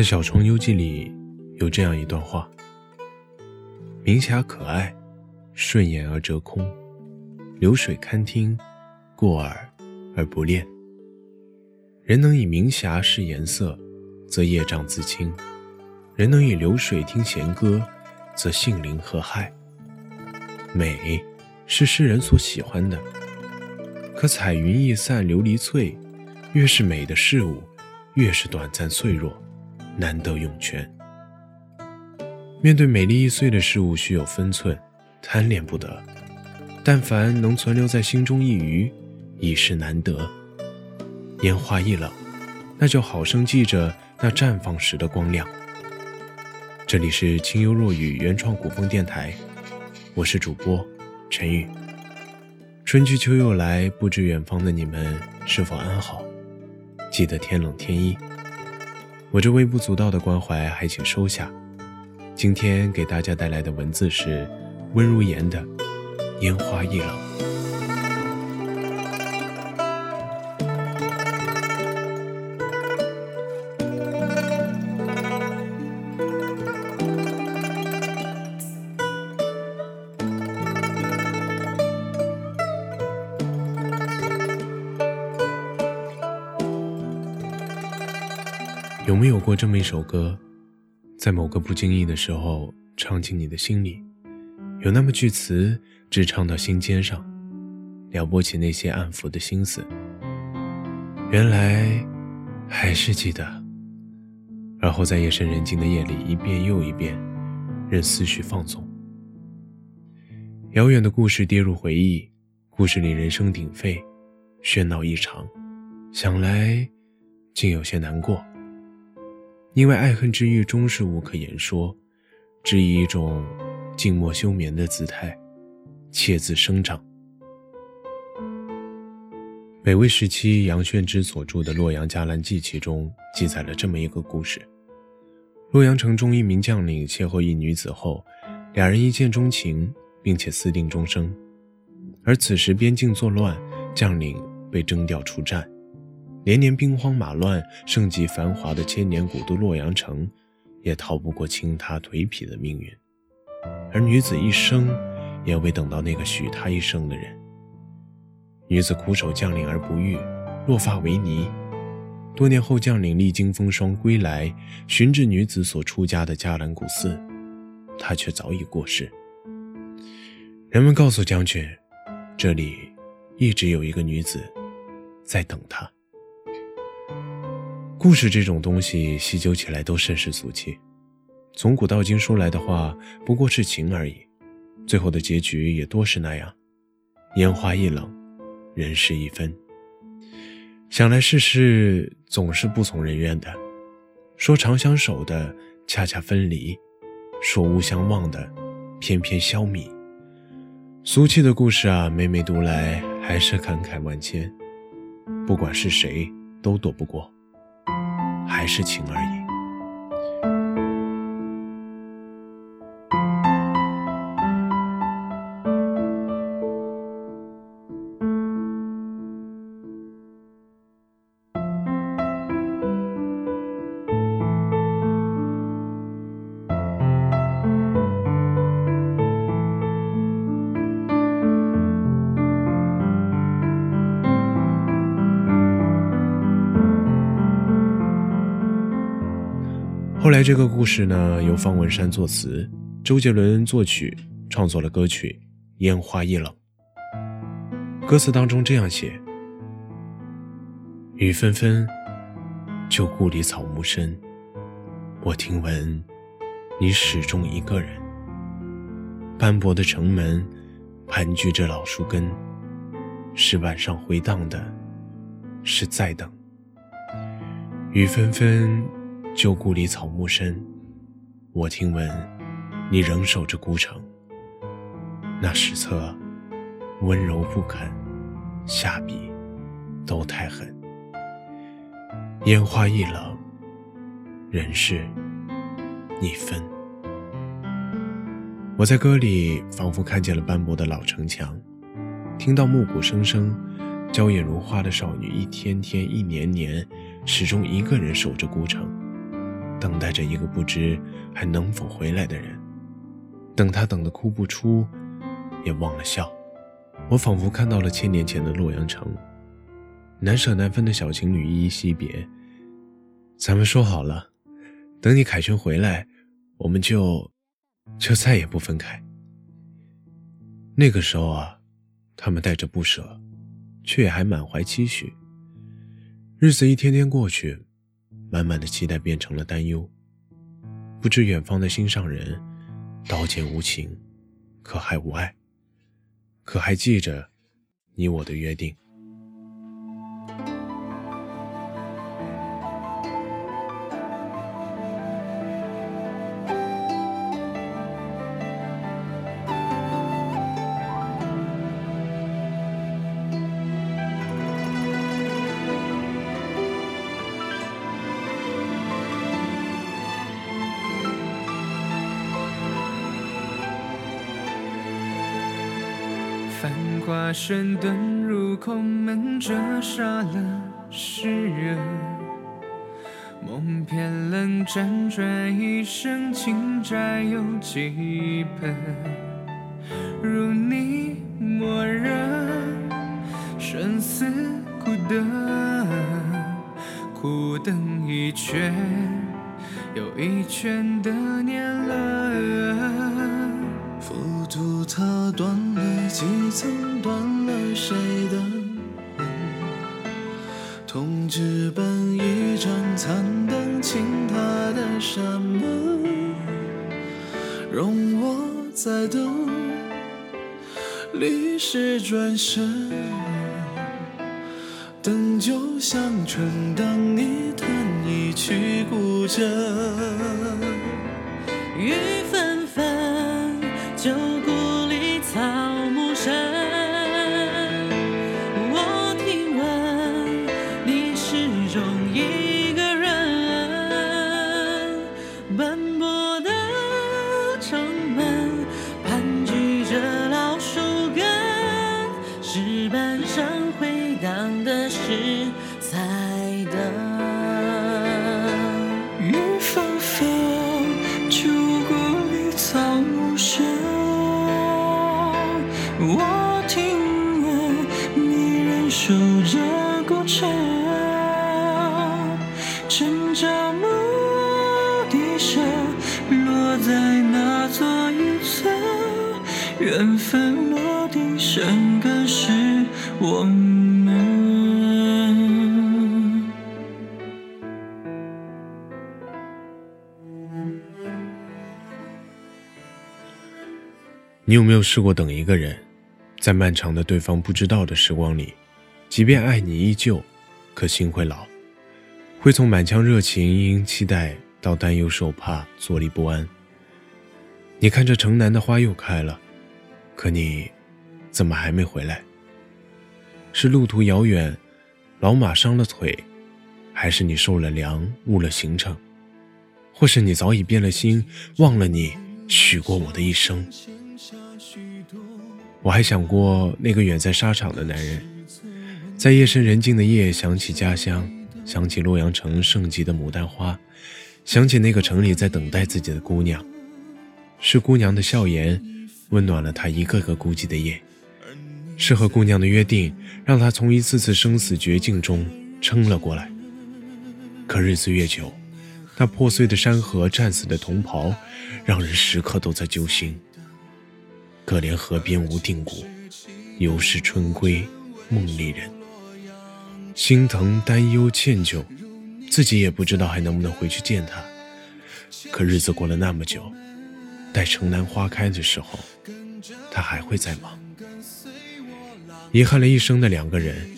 在《小虫游记》里有这样一段话：明霞可爱，顺眼而折空；流水堪听，过耳而不恋。人能以明霞视颜色，则业障自清；人能以流水听弦歌，则性灵和害。美，是世人所喜欢的。可彩云易散琉璃脆，越是美的事物，越是短暂脆弱。难得永泉。面对美丽易碎的事物，须有分寸，贪恋不得。但凡能存留在心中一隅，已是难得。烟花易冷，那就好生记着那绽放时的光亮。这里是清幽若雨原创古风电台，我是主播陈宇。春去秋又来，不知远方的你们是否安好？记得天冷添衣。我这微不足道的关怀，还请收下。今天给大家带来的文字是温如言的《烟花易冷》。有没有过这么一首歌，在某个不经意的时候唱进你的心里？有那么句词，直唱到心尖上，撩拨起那些暗伏的心思。原来还是记得，然后在夜深人静的夜里，一遍又一遍，任思绪放纵。遥远的故事跌入回忆，故事里人声鼎沸，喧闹异常，想来竟有些难过。因为爱恨之欲终是无可言说，只以一种静默休眠的姿态，切自生长。北魏时期，杨炫之所著的《洛阳伽蓝记》其中记载了这么一个故事：洛阳城中一名将领邂逅一女子后，两人一见钟情，并且私定终生。而此时边境作乱，将领被征调出战。连年兵荒马乱、盛极繁华的千年古都洛阳城，也逃不过倾塌颓圮的命运。而女子一生也未等到那个许她一生的人。女子苦守将领而不遇，落发为尼。多年后，将领历经风霜归来，寻至女子所出家的伽蓝古寺，她却早已过世。人们告诉将军，这里一直有一个女子在等他。故事这种东西，细究起来都甚是俗气。从古到今说来的话，不过是情而已。最后的结局也多是那样：烟花易冷，人事已分。想来世事总是不从人愿的。说长相守的，恰恰分离；说无相忘的，偏偏消弭。俗气的故事啊，每每读来还是感慨万千。不管是谁，都躲不过。还是情而已。后来，这个故事呢，由方文山作词，周杰伦作曲，创作了歌曲《烟花易冷》。歌词当中这样写：雨纷纷，旧故里草木深。我听闻，你始终一个人。斑驳的城门，盘踞着老树根。石板上回荡的，是在等。雨纷纷。旧故里草木深，我听闻你仍守着孤城。那史册温柔不肯，下笔都太狠。烟花易冷，人事易分。我在歌里仿佛看见了斑驳的老城墙，听到暮鼓声声，娇艳如花的少女一天天、一年年，始终一个人守着孤城。等待着一个不知还能否回来的人。等他等得哭不出，也忘了笑。我仿佛看到了千年前的洛阳城，难舍难分的小情侣依依惜别。咱们说好了，等你凯旋回来，我们就就再也不分开。那个时候啊，他们带着不舍，却也还满怀期许。日子一天天过去，满满的期待变成了担忧。不知远方的心上人，刀剑无情，可还无爱？可还记着你我的约定？繁华声遁入空门，折煞了世人。梦偏冷，辗转一生，情债有几本？如你默认，生死苦等，苦等一圈又一圈的年轮。浮屠它断了几层，断了谁的魂？痛之本一盏残灯，倾塌的山门，容我再等，历史转身，等酒香醇，等你弹一曲古筝。雨纷纷，旧你有没有试过等一个人，在漫长的对方不知道的时光里，即便爱你依旧，可心会老，会从满腔热情、殷殷期待到担忧受怕、坐立不安。你看这城南的花又开了，可你怎么还没回来？是路途遥远，老马伤了腿，还是你受了凉误了行程？或是你早已变了心，忘了你许过我的一生？我还想过那个远在沙场的男人，在夜深人静的夜，想起家乡，想起洛阳城盛极的牡丹花，想起那个城里在等待自己的姑娘，是姑娘的笑颜温暖了他一个个孤寂的夜，是和姑娘的约定让他从一次次生死绝境中撑了过来。可日子越久，那破碎的山河、战死的同袍，让人时刻都在揪心。可怜河边无定谷，犹是春归梦里人。心疼、担忧、歉疚，自己也不知道还能不能回去见他。可日子过了那么久，待城南花开的时候，他还会在吗？遗憾了一生的两个人，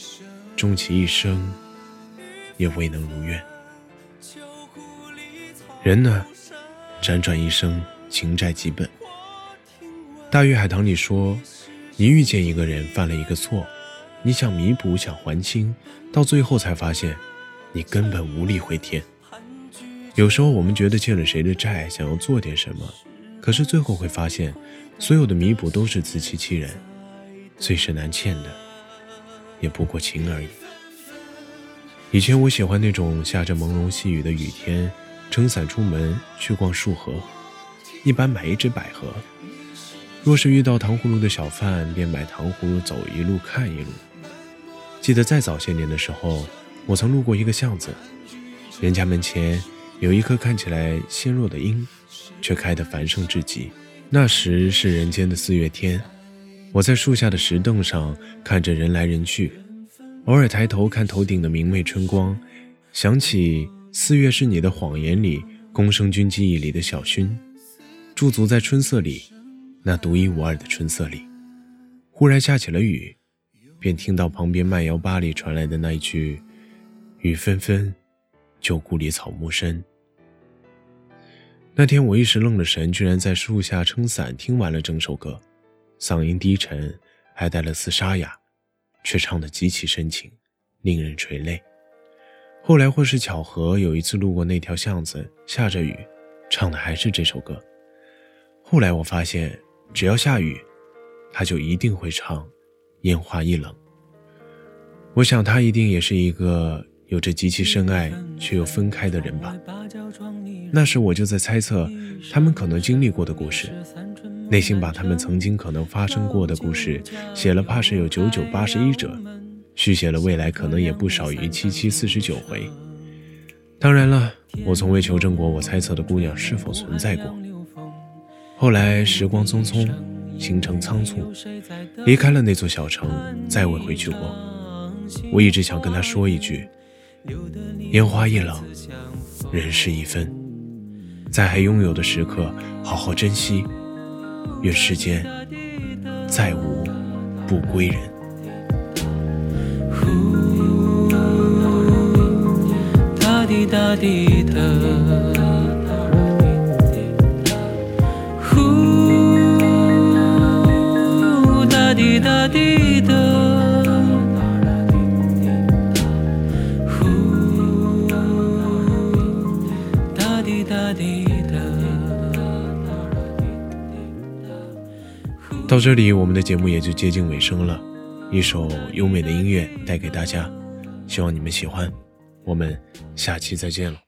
终其一生也未能如愿。人呢，辗转一生，情债几本。大鱼海棠里说，你遇见一个人犯了一个错，你想弥补，想还清，到最后才发现，你根本无力回天。有时候我们觉得欠了谁的债，想要做点什么，可是最后会发现，所有的弥补都是自欺欺人，最是难欠的，也不过情而已。以前我喜欢那种下着朦胧细雨的雨天，撑伞出门去逛树河，一般买一只百合。若是遇到糖葫芦的小贩，便买糖葫芦走一路看一路。记得再早些年的时候，我曾路过一个巷子，人家门前有一棵看起来纤弱的樱，却开得繁盛至极。那时是人间的四月天，我在树下的石凳上看着人来人去，偶尔抬头看头顶的明媚春光，想起《四月是你的谎言》里宫生君记忆里的小薰，驻足在春色里。那独一无二的春色里，忽然下起了雨，便听到旁边慢摇吧里传来的那一句“雨纷纷，旧故里草木深”。那天我一时愣了神，居然在树下撑伞听完了整首歌，嗓音低沉，还带了丝沙哑，却唱得极其深情，令人垂泪。后来或是巧合，有一次路过那条巷子，下着雨，唱的还是这首歌。后来我发现。只要下雨，他就一定会唱《烟花易冷》。我想他一定也是一个有着极其深爱却又分开的人吧。那时我就在猜测，他们可能经历过的故事，内心把他们曾经可能发生过的故事写了，怕是有九九八十一折，续写了未来可能也不少于七七四十九回。当然了，我从未求证过我猜测的姑娘是否存在过。后来时光匆匆，行程仓促，离开了那座小城，再未回去过。我一直想跟他说一句：烟花易冷，人事已分，在还拥有的时刻，好好珍惜。愿世间再无不归人。哒滴哒滴的。到这里，我们的节目也就接近尾声了。一首优美的音乐带给大家，希望你们喜欢。我们下期再见了。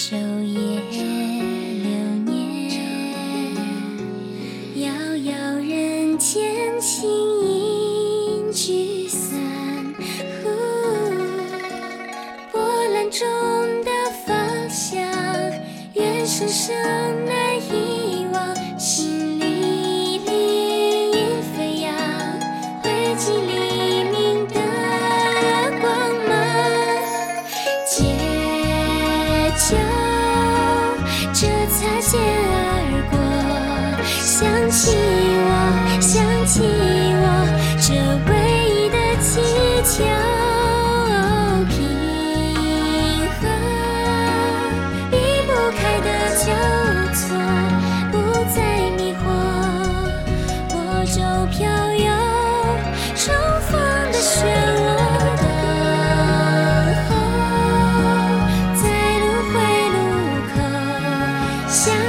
秋叶。角，下，